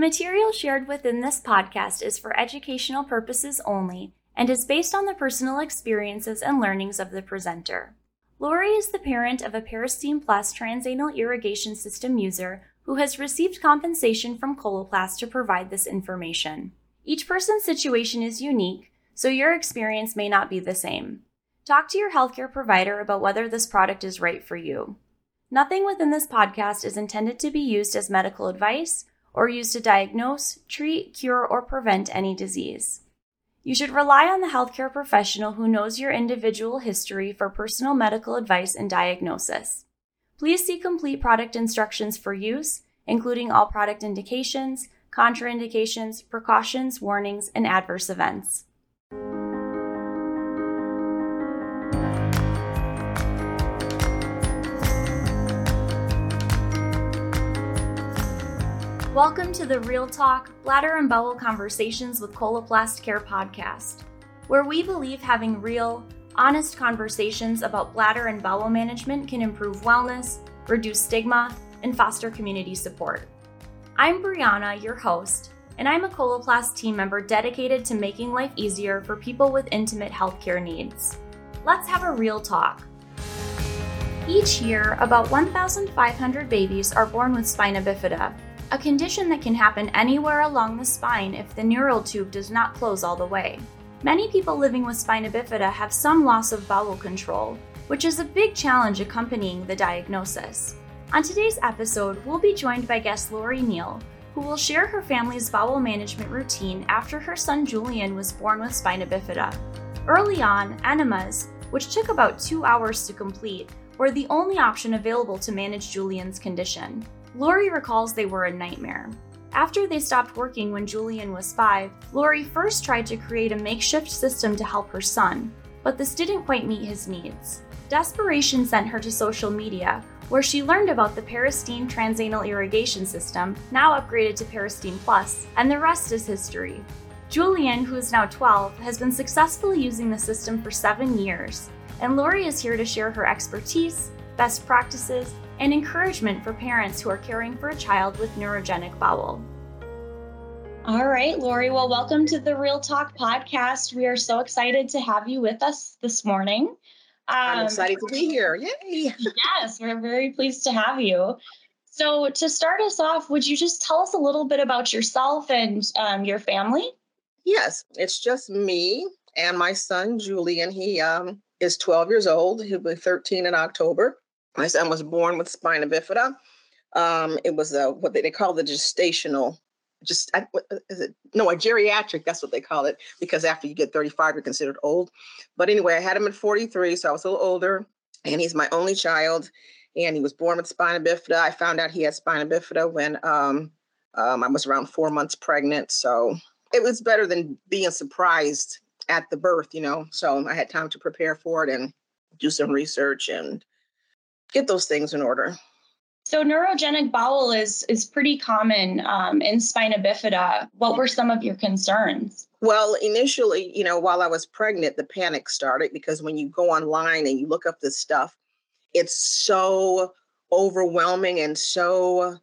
material shared within this podcast is for educational purposes only and is based on the personal experiences and learnings of the presenter. Lori is the parent of a Peristeen Plus transanal irrigation system user who has received compensation from Coloplast to provide this information. Each person's situation is unique, so your experience may not be the same. Talk to your healthcare provider about whether this product is right for you. Nothing within this podcast is intended to be used as medical advice or used to diagnose, treat, cure, or prevent any disease. You should rely on the healthcare professional who knows your individual history for personal medical advice and diagnosis. Please see complete product instructions for use, including all product indications, contraindications, precautions, warnings, and adverse events. Welcome to the Real Talk Bladder and Bowel Conversations with Coloplast Care podcast, where we believe having real, honest conversations about bladder and bowel management can improve wellness, reduce stigma, and foster community support. I'm Brianna, your host, and I'm a Coloplast team member dedicated to making life easier for people with intimate healthcare needs. Let's have a real talk. Each year, about 1,500 babies are born with spina bifida, a condition that can happen anywhere along the spine if the neural tube does not close all the way. Many people living with spina bifida have some loss of bowel control, which is a big challenge accompanying the diagnosis. On today's episode, we'll be joined by guest Lori Neal, who will share her family's bowel management routine after her son Julian was born with spina bifida. Early on, enemas, which took about two hours to complete, were the only option available to manage Julian's condition. Lori recalls they were a nightmare. After they stopped working when Julian was five, Lori first tried to create a makeshift system to help her son, but this didn't quite meet his needs. Desperation sent her to social media, where she learned about the Peristeen transanal irrigation system, now upgraded to Peristeen Plus, and the rest is history. Julian, who is now 12, has been successfully using the system for seven years, and Lori is here to share her expertise, best practices, and encouragement for parents who are caring for a child with neurogenic bowel. All right, Lori. Well, welcome to the Real Talk podcast. We are so excited to have you with us this morning. Um, I'm excited to be here. Yay! yes, we're very pleased to have you. So, to start us off, would you just tell us a little bit about yourself and um, your family? Yes, it's just me and my son Julian. He um, is 12 years old. He'll be 13 in October. My son was born with spina bifida. Um, it was a, what they, they call the gestational, just is it no a geriatric? That's what they call it because after you get 35, you're considered old. But anyway, I had him at 43, so I was a little older, and he's my only child. And he was born with spina bifida. I found out he had spina bifida when um, um, I was around four months pregnant. So it was better than being surprised at the birth, you know. So I had time to prepare for it and do some research and get those things in order. So neurogenic bowel is is pretty common um, in spina bifida. What were some of your concerns? Well, initially, you know, while I was pregnant, the panic started because when you go online and you look up this stuff, it's so overwhelming and so,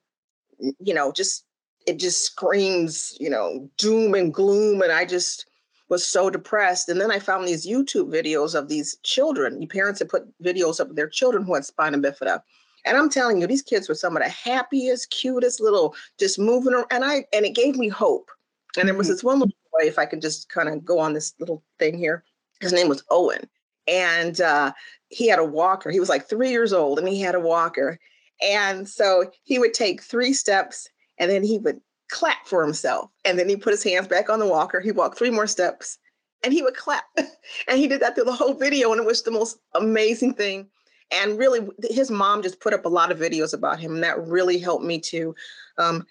you know, just it just screams, you know, doom and gloom. And I just was so depressed. And then I found these YouTube videos of these children. The parents had put videos up of their children who had spina bifida. And I'm telling you, these kids were some of the happiest, cutest little, just moving around. And I and it gave me hope. And there was mm-hmm. this one little boy, if I could just kind of go on this little thing here. His name was Owen. And uh, he had a walker. He was like three years old and he had a walker. And so he would take three steps and then he would clap for himself. And then he put his hands back on the walker. He walked three more steps and he would clap. and he did that through the whole video. And it was the most amazing thing. And really, his mom just put up a lot of videos about him. And that really helped me to, um,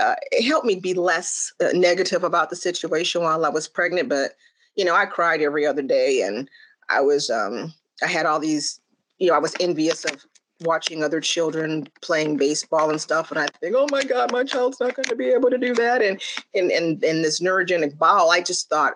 uh, it helped me be less uh, negative about the situation while I was pregnant. But, you know, I cried every other day and I was, um, I had all these, you know, I was envious of watching other children playing baseball and stuff and i think oh my god my child's not going to be able to do that and and and, and this neurogenic bowel i just thought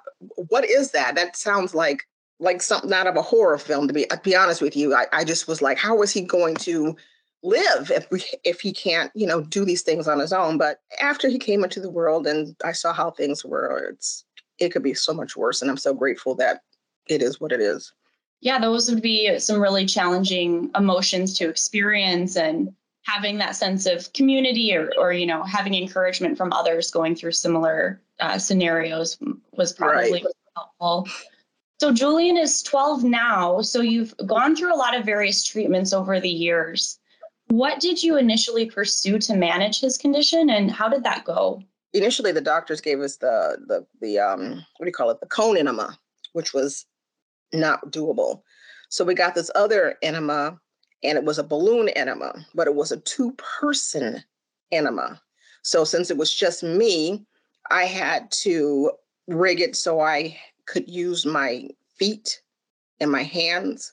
what is that? That sounds like like something out of a horror film to be to be honest with you. I, I just was like how was he going to live if we if he can't you know do these things on his own? But after he came into the world and i saw how things were it's it could be so much worse and i'm so grateful that it is what it is yeah those would be some really challenging emotions to experience and having that sense of community or, or you know having encouragement from others going through similar uh, scenarios was probably right. helpful so julian is 12 now so you've gone through a lot of various treatments over the years what did you initially pursue to manage his condition and how did that go? Initially, the doctors gave us the, the, the um, what do you call it, the cone enema, which was not doable. So we got this other enema and it was a balloon enema, but it was a two person enema. So since it was just me, I had to rig it so I could use my feet and my hands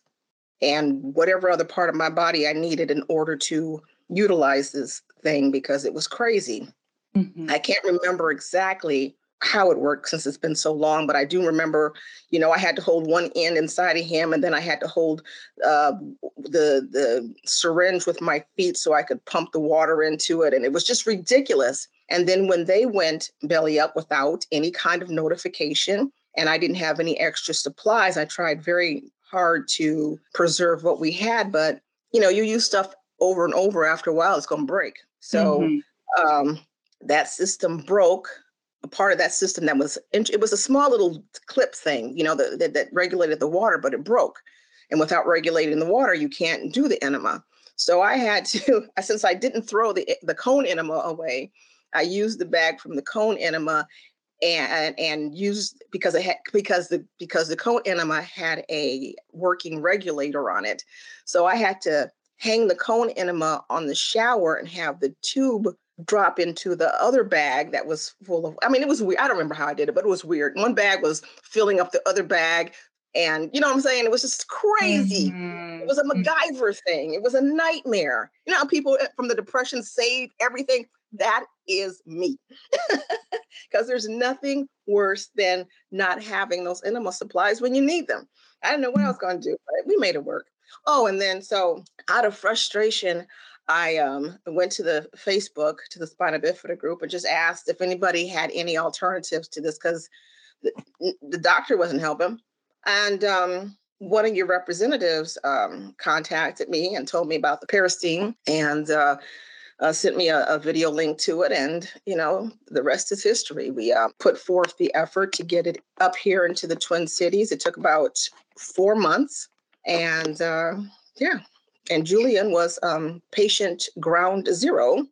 and whatever other part of my body I needed in order to utilize this thing because it was crazy. Mm-hmm. I can't remember exactly how it worked since it's been so long, but I do remember, you know, I had to hold one end inside of him, and then I had to hold uh, the the syringe with my feet so I could pump the water into it, and it was just ridiculous. And then when they went belly up without any kind of notification, and I didn't have any extra supplies, I tried very hard to preserve what we had. But you know, you use stuff over and over. After a while, it's going to break. So mm-hmm. um, that system broke. A part of that system that was it was a small little clip thing, you know, that, that, regulated the water, but it broke. And without regulating the water, you can't do the enema. So I had to, since I didn't throw the the cone enema away, I used the bag from the cone enema and and used because it had because the because the cone enema had a working regulator on it. So I had to hang the cone enema on the shower and have the tube drop into the other bag that was full of I mean it was weird. I don't remember how I did it, but it was weird. One bag was filling up the other bag. And you know what I'm saying? It was just crazy. Mm-hmm. It was a mm. MacGyver thing. It was a nightmare. You know, people eh, from the depression saved everything. That is me. Because there's nothing worse than not having those enema supplies when you need them. I didn't know what I mm. was going to do, but we made it work. Oh, and then so out of frustration, I um, went to the Facebook to the spina bifida group and just asked if anybody had any alternatives to this because the, the, doctor wasn't helping. And um, one of your representatives um, contacted me and told me about the Peristeen and uh, uh, sent me a, a, video link to it, and you know the rest is history. We uh, put forth the effort to get it up here into the Twin Cities. It took about four months, and uh, yeah, and Julian was um, patient ground zero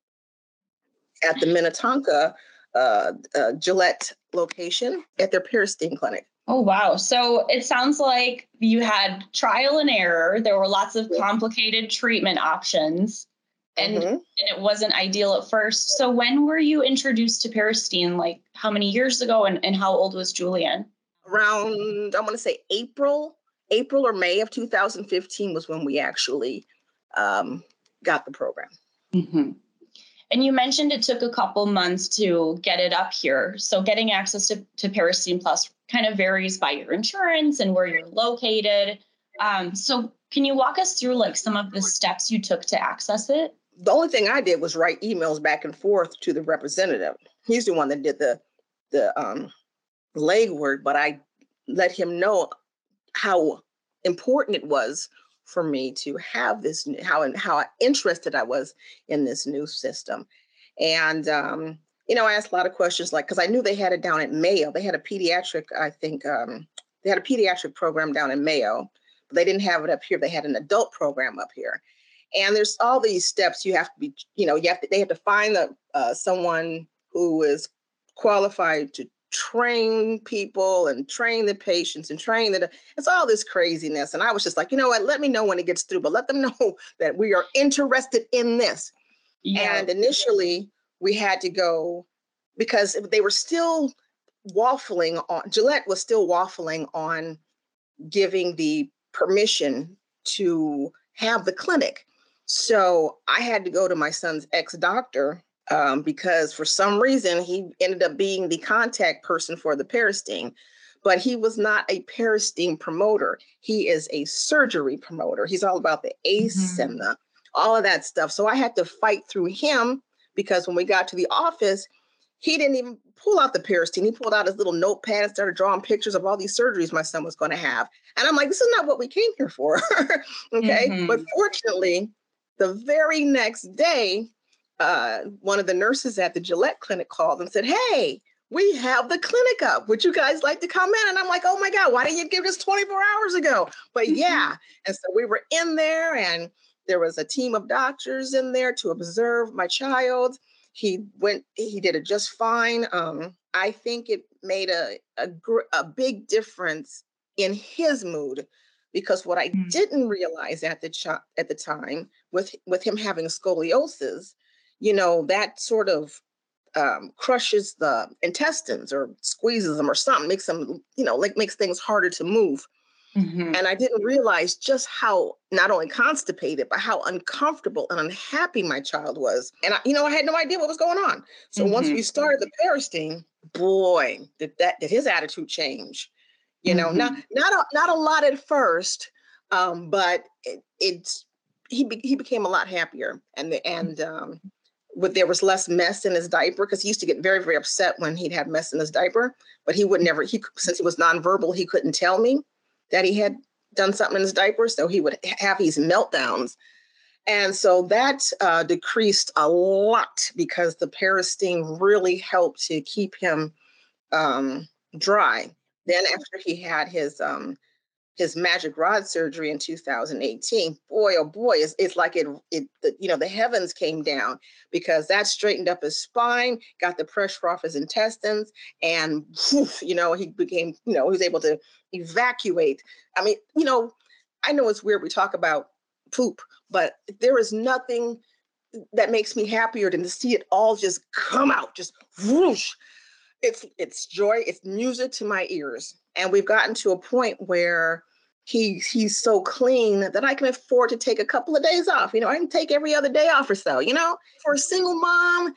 at the Minnetonka uh, uh, Gillette location at their Peristeen clinic. Oh, wow. So it sounds like you had trial and error. There were lots of complicated treatment options and mm-hmm. and it wasn't ideal at first. So when were you introduced to Peristeen? Like how many years ago and, and how old was Julian? Around I want to say April, April or May of 2015 was when we actually um, got the program. Mm-hmm. And you mentioned it took a couple months to get it up here. So getting access to, to Peristeen Plus kind of varies by your insurance and where you're located. Um, so can you walk us through like some of the steps you took to access it? the only thing I did was write emails back and forth to the representative. He's the one that did the the um, legwork, but I let him know how important it was for me to have this how how interested I was in this new system, and um, you know I asked a lot of questions like because I knew they had it down at Mayo. They had a pediatric, I think um, they had a pediatric program down in Mayo, but they didn't have it up here. They had an adult program up here, and there's all these steps you have to be you know you have to they have to find the, uh, someone who is qualified to train people and train the patients and train the it's all this craziness. And i was just like you know what? Let me know when it gets through but let them know that we are interested in this. Yeah. and initially we had to go because they were still waffling on gillette was still waffling on giving the permission to have the clinic. So I had to go to my son's ex doctor um, because for some reason he ended up being the contact person for the Peristeen. But he was not a Peristeen promoter. He is a surgery promoter. He's all about the ACE mm-hmm. and the all of that stuff. So I had to fight through him because when we got to the office, he didn't even pull out the Peristeen. He pulled out his little notepad and started drawing pictures of all these surgeries my son was going to have. And I'm like, this is not what we came here for. okay. Mm-hmm. But fortunately, the very next day, uh, one of the nurses at the Gillette clinic called and said, Hey, we have the clinic up. Would you guys like to come in? And I'm like, oh my God, why didn't you give us 24 hours ago? But mm-hmm. yeah. And so we were in there and there was a team of doctors in there to observe my child. He went, he did it just fine. Um, I think it made a, a, a big difference in his mood because what I mm. didn't realize at the ch- at the time with with him having scoliosis, you know, that sort of um, crushes the intestines or squeezes them or something, makes them, you know, like makes things harder to move. Mm-hmm. And I didn't realize just how not only constipated, but how uncomfortable and unhappy my child was. And I, you know, I had no idea what was going on. So mm-hmm. once we started the Peristeen, boy, did that did his attitude change. You know, mm-hmm. not not a, not a lot at first, um, but it, it's he be, he became a lot happier, and the and um, with there was less mess in his diaper because he used to get very very upset when he'd have mess in his diaper but he would never he since he was nonverbal he couldn't tell me that he had done something in his diaper so he would have these meltdowns. And so that uh, decreased a lot because the Peristeen really helped to keep him um, dry. Then after he had his um, his MAGEC rod surgery in 2018 boy oh boy it's, it's like it it the, you know the heavens came down because that straightened up his spine got the pressure off his intestines and whew, you know he became you know he was able to evacuate. I mean you know i know it's weird we talk about poop but there is nothing that makes me happier than to see it all just come out just whoosh. It's it's joy it's music to my ears and we've gotten to a point where he he's so clean that I can afford to take a couple of days off. You know, I can take every other day off or so. You know, for a single mom,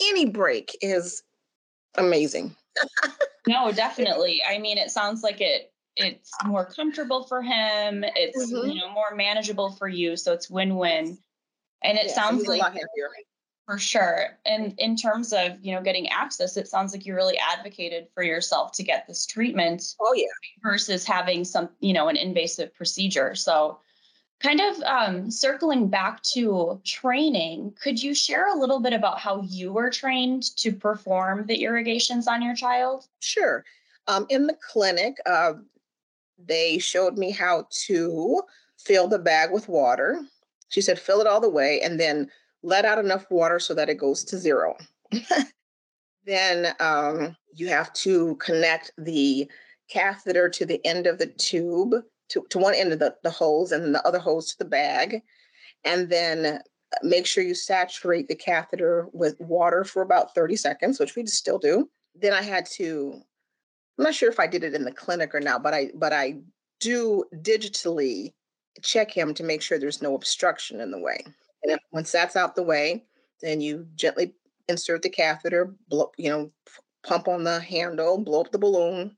any break is amazing. no, definitely. I mean, it sounds like it it's more comfortable for him. It's mm-hmm. you know more manageable for you, so it's win-win. And it yeah, sounds like for sure. And in terms of, you know, getting access, it sounds like you really advocated for yourself to get this treatment. Oh yeah. Versus having some, you know, an invasive procedure. So kind of um, circling back to training, could you share a little bit about how you were trained to perform the irrigations on your child? Sure. Um, in the clinic, uh, they showed me how to fill the bag with water. She said, fill it all the way and then let out enough water so that it goes to zero. then um, you have to connect the catheter to the end of the tube, to, to one end of the, the hose, and then the other hose to the bag. And then uh, make sure you saturate the catheter with water for about 30 seconds, which we still do. Then I had to, I'm not sure if I did it in the clinic or not, but I but I do digitally check him to make sure there's no obstruction in the way. And once that's out the way, then you gently insert the catheter, blow, you know, pump on the handle, blow up the balloon.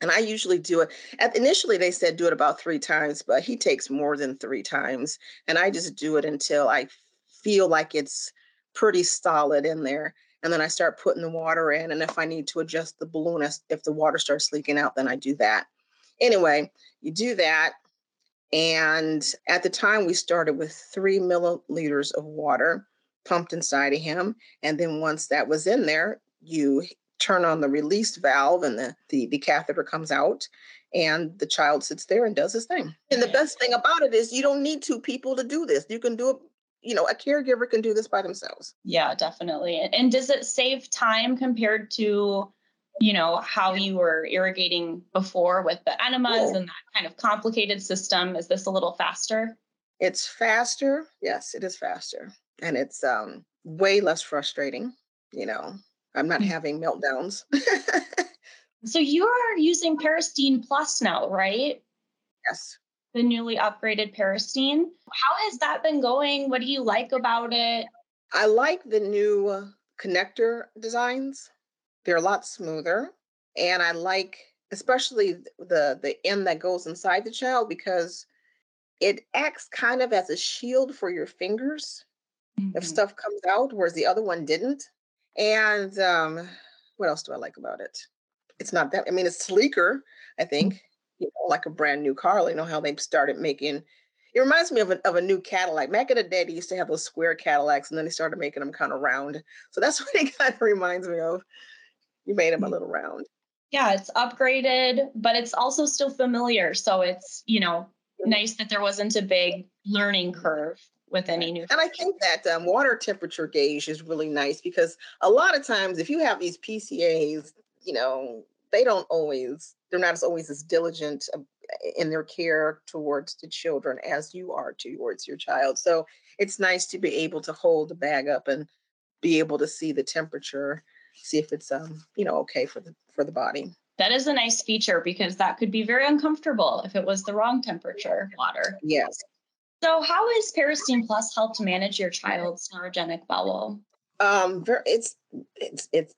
And I usually do it. At, initially, they said do it about three times, but he takes more than three times. And I just do it until I feel like it's pretty solid in there. And then I start putting the water in. And if I need to adjust the balloon, if the water starts leaking out, then I do that. Anyway, you do that. And at the time, we started with three milliliters of water pumped inside of him. And then once that was in there, you turn on the release valve and the, the, the catheter comes out and the child sits there and does his thing. And the best thing about it is you don't need two people to do this. You can do it, you know, a caregiver can do this by themselves. Yeah, definitely. And does it save time compared to you know how you were irrigating before with the enemas and that kind of complicated system? Is this a little faster? It's faster. Yes it is faster. And it's um way less frustrating you know. I'm not mm. having meltdowns. So you are using Peristeen plus now right? Yes. The newly upgraded Peristeen how has that been going? What do you like about it? I like the new connector designs they're a lot smoother. And I like especially the the end that goes inside the child because it acts kind of as a shield for your fingers mm-hmm. if stuff comes out, whereas the other one didn't. And um, what else do I like about it? It's not that, I mean, it's sleeker, I think, you know, like a brand new car. You know how they started making it reminds me of a, of a new Cadillac. Back in the day, they used to have those square Cadillacs, and then they started making them kind of round. So that's what it kind of reminds me of. You made them a mm. little round. Yeah, it's upgraded, but it's also still familiar. So it's, you know, mm. nice that there wasn't a big learning mm. curve with any new. And I think that um, water temperature gauge is really nice because a lot of times, if you have these PCAs, you know, they don't always, they're not as always as diligent um, in their care towards the children as you are towards your child. So it's nice to be able to hold the bag up and be able to see the temperature, see if it's um, you know, okay for the for the body. That is a nice feature because that could be very uncomfortable if it was the wrong temperature water. Yes. So how has Peristeen Plus helped manage your child's neurogenic bowel? Um, it's it's it's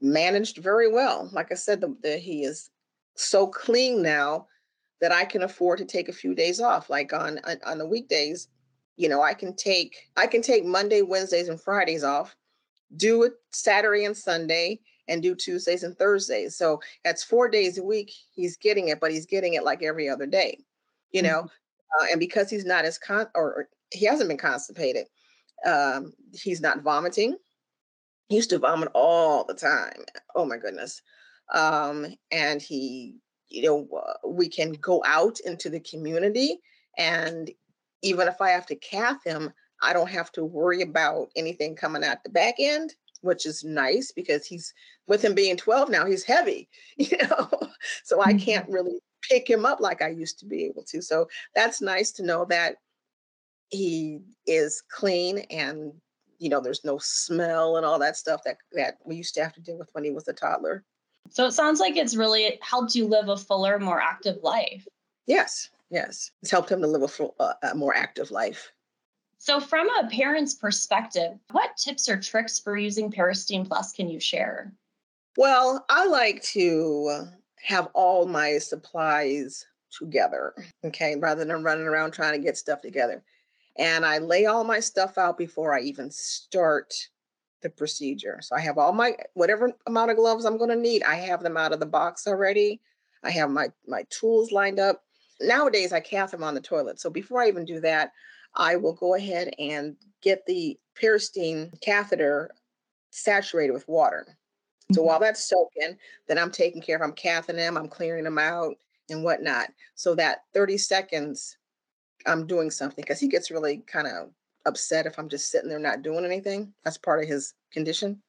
managed very well. Like I said, the, the he is so clean now that I can afford to take a few days off. Like on on the weekdays, you know, I can take I can take Monday, Wednesdays, and Fridays off, do it Saturday and Sunday, and do Tuesdays and Thursdays. So that's four days a week. He's getting it, but he's getting it like every other day, you know. Mm-hmm. Uh, and because he's not as con or, or he hasn't been constipated, um, he's not vomiting. He used to vomit all the time. Oh my goodness. Um, and he you know, uh, we can go out into the community. And even if I have to cath him, I don't have to worry about anything coming out the back end, which is nice because he's with him being 12 now, he's heavy, you know, so I can't mm-hmm. really pick him up like I used to be able to. So that's nice to know that he is clean and you know there's no smell and all that stuff that that we used to have to deal with when he was a toddler so it sounds like it's really helped you live a fuller, more active life. Yes, yes. It's helped him to live a, full, uh, a more active life. So, from a parent's perspective, what tips or tricks for using Peristeen Plus can you share? Well, I like to have all my supplies together, okay, rather than running around trying to get stuff together. And I lay all my stuff out before I even start the procedure. So I have all my whatever amount of gloves I'm going to need. I have them out of the box already. I have my my tools lined up. Nowadays I cath them on the toilet. So before I even do that, I will go ahead and get the Peristeen catheter saturated with water. So mm-hmm. while that's soaking, then I'm taking care of I'm cathing them, I'm clearing them out and whatnot. So that 30 seconds I'm doing something because he gets really kind of upset if I'm just sitting there not doing anything. That's part of his condition.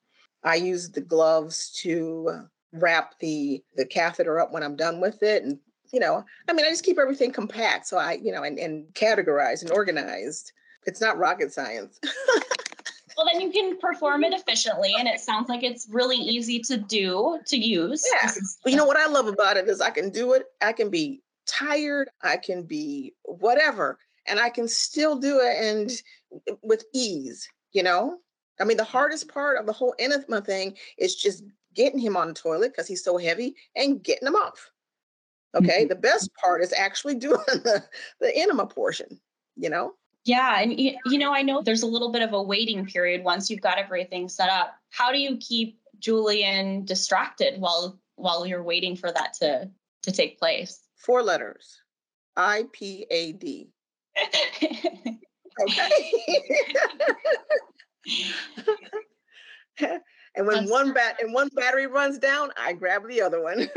I use the gloves to wrap the the catheter up when I'm done with it and you know, I mean, I just keep everything compact. So I, you know, and, and categorized and organized. It's not rocket science. well, then you can perform it efficiently. And it sounds like it's really easy to do, to use. Yeah. You know, what I love about it is I can do it. I can be tired. I can be whatever and I can still do it and with ease, you know? I mean, the hardest part of the whole enema thing is just getting him on the toilet because he's so heavy and getting him off. Okay. Mm-hmm. The best part is actually doing the, the enema portion, you know? Yeah. And, you know, I know there's a little bit of a waiting period once you've got everything set up. How do you keep Julian distracted while while you're waiting for that to to take place? Four letters. I P A D okay. and when That's one bat and one battery runs down, I grab the other one.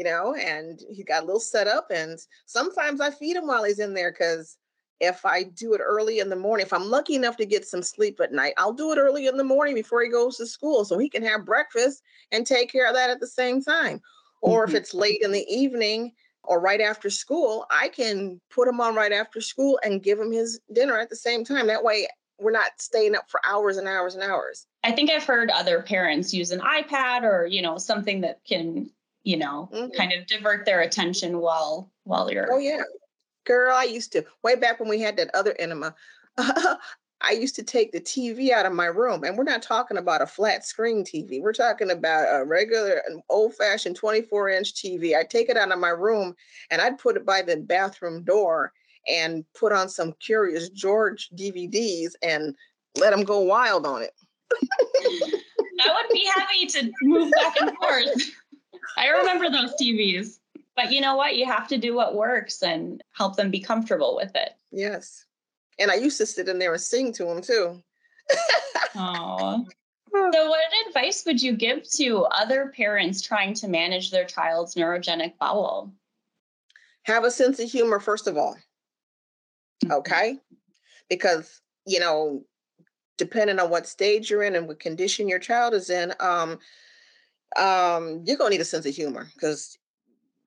You know, and he got a little set up and sometimes I feed him while he's in there because if I do it early in the morning, if I'm lucky enough to get some sleep at night, I'll do it early in the morning before he goes to school so he can have breakfast and take care of that at the same time. Or mm-hmm. if it's late in the evening, or right after school, I can put him on right after school and give him his dinner at the same time. That way, we're not staying up for hours and hours and hours. I think I've heard other parents use an iPad or, you know, something that can, you know, mm-hmm. kind of divert their attention while while you're Oh yeah. Girl, I used to way back when we had that other enema. I used to take the TV out of my room, and we're not talking about a flat screen TV. We're talking about a regular, old fashioned 24 inch TV. I'd take it out of my room and I'd put it by the bathroom door, and put on some Curious George DVDs and let them go wild on it. I would be happy to move back and forth. I remember those TVs. But you know what? You have to do what works and help them be comfortable with it. Yes. And I used to sit in there and sing to them too. Oh. So, what advice would you give to other parents trying to manage their child's neurogenic bowel? Have a sense of humor, first of all. Mm-hmm. Okay. Because, you know, depending on what stage you're in and what condition your child is in, um, um, you're gonna need a sense of humor because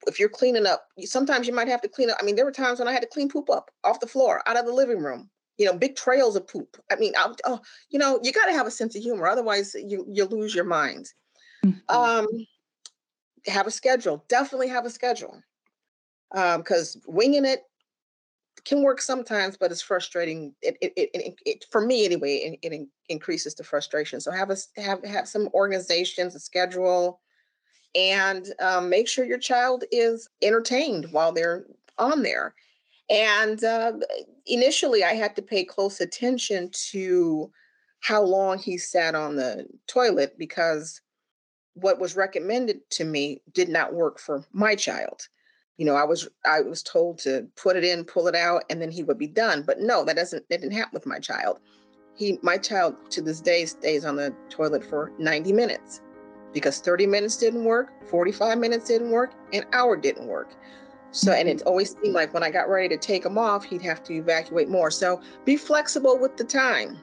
if you're cleaning up, sometimes you might have to clean up. I mean, there were times when I had to clean poop up off the floor, out of the living room. You know, big trails of poop. I mean, I, oh, you know, you got to have a sense of humor, otherwise you you lose your mind. Mm-hmm. Um, have a schedule. Definitely have a schedule, Um, because um, winging it can work sometimes, but it's frustrating. It, it, it, it for me anyway, it, it increases the frustration. So have a have have some organizations, a schedule, and um, make sure your child is entertained while they're on there. And uh, initially, I had to pay close attention to how long he sat on the toilet because what was recommended to me did not work for my child. You know, I was I was told to put it in, pull it out, and then he would be done. But no, that doesn't that didn't happen with my child. He my child to this day stays on the toilet for 90 minutes because 30 minutes didn't work, 45 minutes didn't work, an hour didn't work. So, and it mm-hmm. always seemed like when I got ready to take him off, he'd have to evacuate more. So be flexible with the time.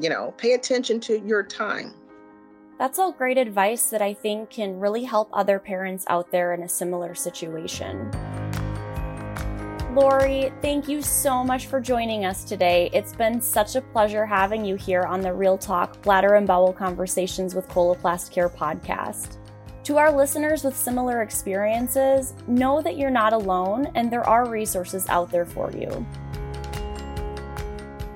You know, pay attention to your time. That's all great advice that I think can really help other parents out there in a similar situation. Lori, thank you so much for joining us today. It's been such a pleasure having you here on the Real Talk Bladder and Bowel Conversations with Coloplast Care podcast. To our listeners with similar experiences, know that you're not alone and there are resources out there for you.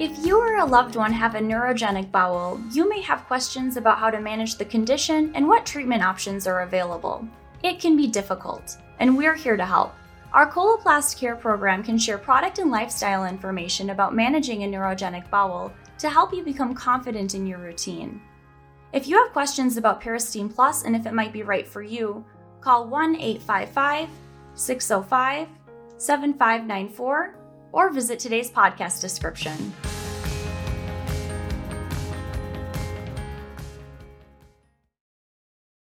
If you or a loved one have a neurogenic bowel, you may have questions about how to manage the condition and what treatment options are available. It can be difficult, and we're here to help. Our Coloplast Care program can share product and lifestyle information about managing a neurogenic bowel to help you become confident in your routine. If you have questions about Peristeen Plus and if it might be right for you, call 1 855 605 7594 or visit today's podcast description.